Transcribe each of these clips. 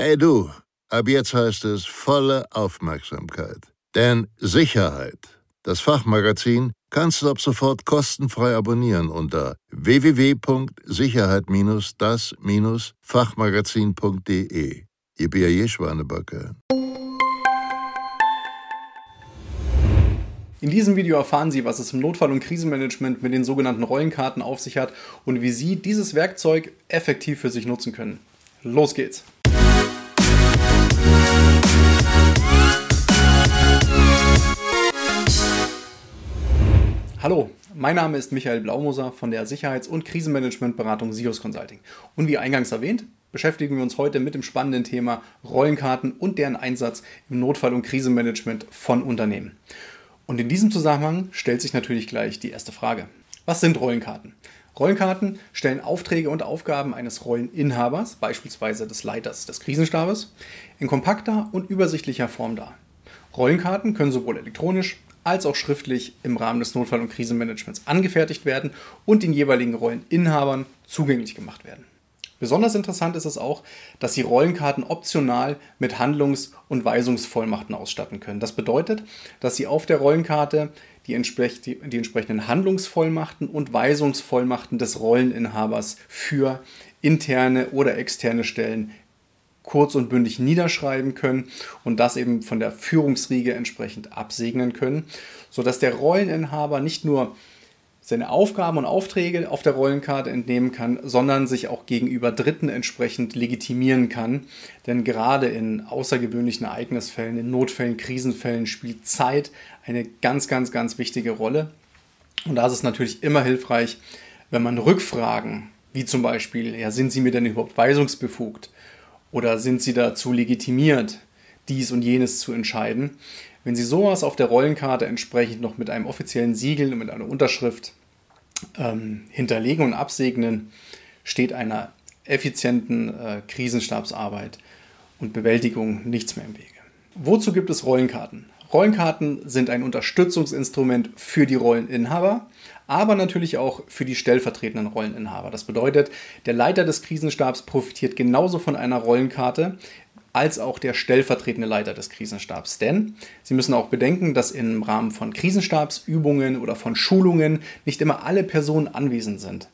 Hey du, ab jetzt heißt es volle Aufmerksamkeit. Denn Sicherheit, das Fachmagazin, kannst du ab sofort kostenfrei abonnieren unter www.sicherheit-das-fachmagazin.de. Ihr B.A.J. Schwanebacke. In diesem Video erfahren Sie, was es im Notfall- und Krisenmanagement mit den sogenannten Rollenkarten auf sich hat und wie Sie dieses Werkzeug effektiv für sich nutzen können. Los geht's! Hallo, mein Name ist Michael Blaumoser von der Sicherheits- und Krisenmanagementberatung SIOS Consulting. Und wie eingangs erwähnt, beschäftigen wir uns heute mit dem spannenden Thema Rollenkarten und deren Einsatz im Notfall- und Krisenmanagement von Unternehmen. Und in diesem Zusammenhang stellt sich natürlich gleich die erste Frage. Was sind Rollenkarten? Rollenkarten stellen Aufträge und Aufgaben eines Rolleninhabers, beispielsweise des Leiters des Krisenstabes, in kompakter und übersichtlicher Form dar. Rollenkarten können sowohl elektronisch als auch schriftlich im Rahmen des Notfall- und Krisenmanagements angefertigt werden und den jeweiligen Rolleninhabern zugänglich gemacht werden. Besonders interessant ist es auch, dass Sie Rollenkarten optional mit Handlungs- und Weisungsvollmachten ausstatten können. Das bedeutet, dass Sie auf der Rollenkarte die, entsprech die, die entsprechenden Handlungsvollmachten und Weisungsvollmachten des Rolleninhabers für interne oder externe Stellen kurz und bündig niederschreiben können und das eben von der Führungsriege entsprechend absegnen können, sodass der Rolleninhaber nicht nur seine Aufgaben und Aufträge auf der Rollenkarte entnehmen kann, sondern sich auch gegenüber Dritten entsprechend legitimieren kann. Denn gerade in außergewöhnlichen Ereignisfällen, in Notfällen, Krisenfällen spielt Zeit eine ganz, ganz, ganz wichtige Rolle. Und da ist es natürlich immer hilfreich, wenn man Rückfragen, wie zum Beispiel, ja, sind Sie mir denn überhaupt weisungsbefugt? Oder sind Sie dazu legitimiert, dies und jenes zu entscheiden? Wenn Sie sowas auf der Rollenkarte entsprechend noch mit einem offiziellen Siegel und mit einer Unterschrift ähm, hinterlegen und absegnen, steht einer effizienten äh, Krisenstabsarbeit und Bewältigung nichts mehr im Wege. Wozu gibt es Rollenkarten? Rollenkarten sind ein Unterstützungsinstrument für die Rolleninhaber, aber natürlich auch für die stellvertretenden Rolleninhaber. Das bedeutet, der Leiter des Krisenstabs profitiert genauso von einer Rollenkarte als auch der stellvertretende Leiter des Krisenstabs. Denn Sie müssen auch bedenken, dass im Rahmen von Krisenstabsübungen oder von Schulungen nicht immer alle Personen anwesend sind.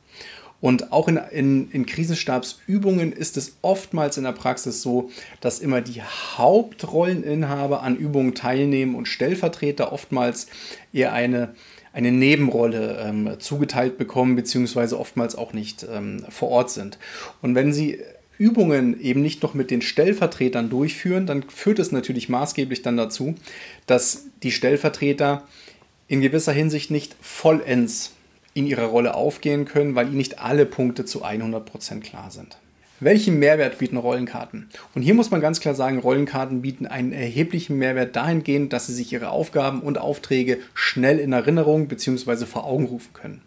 Und auch in, in, in, Krisenstabsübungen ist es oftmals in der Praxis so, dass immer die Hauptrolleninhaber an Übungen teilnehmen und Stellvertreter oftmals eher eine, eine Nebenrolle ähm, zugeteilt bekommen, beziehungsweise oftmals auch nicht ähm, vor Ort sind. Und wenn Sie Übungen eben nicht noch mit den Stellvertretern durchführen, dann führt es natürlich maßgeblich dann dazu, dass die Stellvertreter in gewisser Hinsicht nicht vollends in ihrer Rolle aufgehen können, weil ihnen nicht alle Punkte zu 100% klar sind. Welchen Mehrwert bieten Rollenkarten? Und hier muss man ganz klar sagen, Rollenkarten bieten einen erheblichen Mehrwert dahingehend, dass sie sich ihre Aufgaben und Aufträge schnell in Erinnerung bzw. vor Augen rufen können.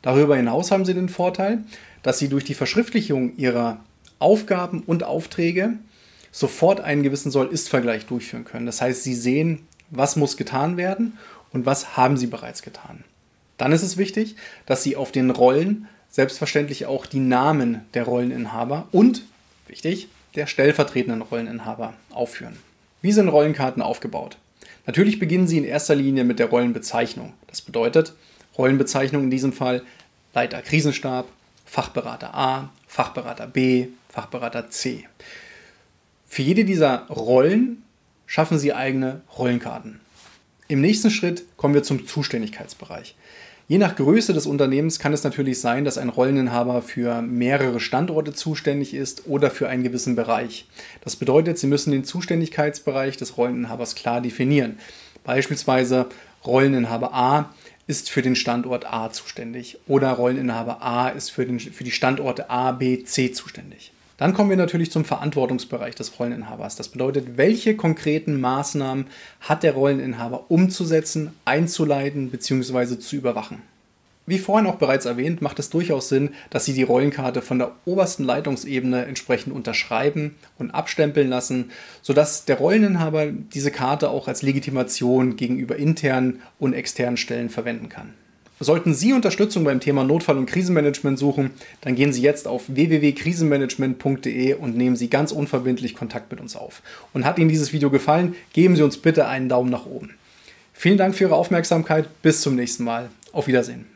Darüber hinaus haben sie den Vorteil, dass sie durch die Verschriftlichung ihrer Aufgaben und Aufträge sofort einen gewissen Soll-Ist-Vergleich durchführen können. Das heißt, Sie sehen, was muss getan werden und was haben Sie bereits getan. Dann ist es wichtig, dass Sie auf den Rollen selbstverständlich auch die Namen der Rolleninhaber und, wichtig, der stellvertretenden Rolleninhaber aufführen. Wie sind Rollenkarten aufgebaut? Natürlich beginnen Sie in erster Linie mit der Rollenbezeichnung. Das bedeutet, Rollenbezeichnung in diesem Fall Leiter Krisenstab, Fachberater A, Fachberater B, Fachberater C. Für jede dieser Rollen schaffen Sie eigene Rollenkarten. Im nächsten Schritt kommen wir zum Zuständigkeitsbereich. Je nach Größe des Unternehmens kann es natürlich sein, dass ein Rolleninhaber für mehrere Standorte zuständig ist oder für einen gewissen Bereich. Das bedeutet, Sie müssen den Zuständigkeitsbereich des Rolleninhabers klar definieren. Beispielsweise Rolleninhaber A ist für den Standort A zuständig oder Rolleninhaber A ist für, den, für die Standorte A, B, C zuständig. Dann kommen wir natürlich zum Verantwortungsbereich des Rolleninhabers. Das bedeutet, welche konkreten Maßnahmen hat der Rolleninhaber umzusetzen, einzuleiten bzw. zu überwachen. Wie vorhin auch bereits erwähnt, macht es durchaus Sinn, dass Sie die Rollenkarte von der obersten Leitungsebene entsprechend unterschreiben und abstempeln lassen, sodass der Rolleninhaber diese Karte auch als Legitimation gegenüber internen und externen Stellen verwenden kann. Sollten Sie Unterstützung beim Thema Notfall- und Krisenmanagement suchen, dann gehen Sie jetzt auf www.krisenmanagement.de und nehmen Sie ganz unverbindlich Kontakt mit uns auf. Und hat Ihnen dieses Video gefallen, geben Sie uns bitte einen Daumen nach oben. Vielen Dank für Ihre Aufmerksamkeit. Bis zum nächsten Mal. Auf Wiedersehen.